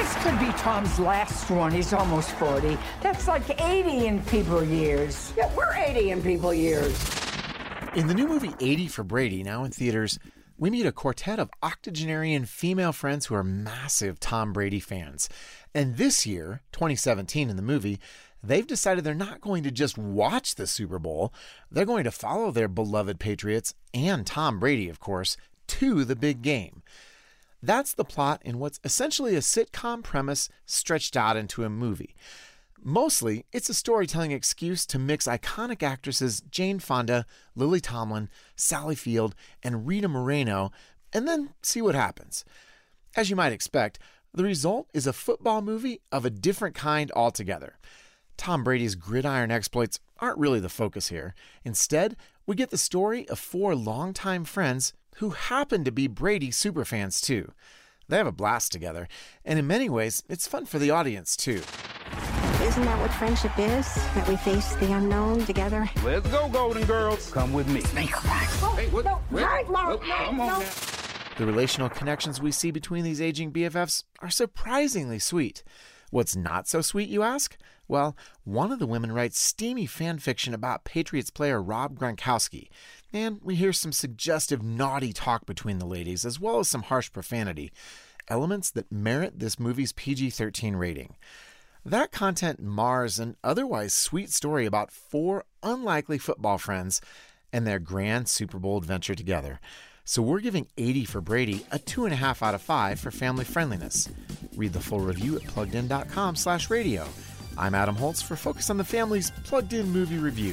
This could be Tom's last one. He's almost 40. That's like 80 in people years. Yeah, we're 80 in people years. In the new movie 80 for Brady, now in theaters, we meet a quartet of octogenarian female friends who are massive Tom Brady fans. And this year, 2017 in the movie, they've decided they're not going to just watch the Super Bowl, they're going to follow their beloved Patriots and Tom Brady, of course, to the big game. That's the plot in what's essentially a sitcom premise stretched out into a movie. Mostly, it's a storytelling excuse to mix iconic actresses Jane Fonda, Lily Tomlin, Sally Field, and Rita Moreno, and then see what happens. As you might expect, the result is a football movie of a different kind altogether. Tom Brady's gridiron exploits aren't really the focus here. Instead, we get the story of four longtime friends who happen to be Brady superfans too. They have a blast together, and in many ways, it's fun for the audience too. Isn't that what friendship is? That we face the unknown together? Let's go, Golden Girls. Come with me. Hey, what? No, right, Laura, Look, come no, on no. now. The relational connections we see between these aging BFFs are surprisingly sweet. What's not so sweet, you ask? Well, one of the women writes steamy fan fiction about Patriots player Rob Gronkowski, and we hear some suggestive naughty talk between the ladies, as well as some harsh profanity, elements that merit this movie's PG 13 rating. That content mars an otherwise sweet story about four unlikely football friends and their grand Super Bowl adventure together. So we're giving 80 for Brady a 2.5 out of 5 for family friendliness. Read the full review at pluggedin.com slash radio. I'm Adam Holz for Focus on the Family's Plugged In Movie Review.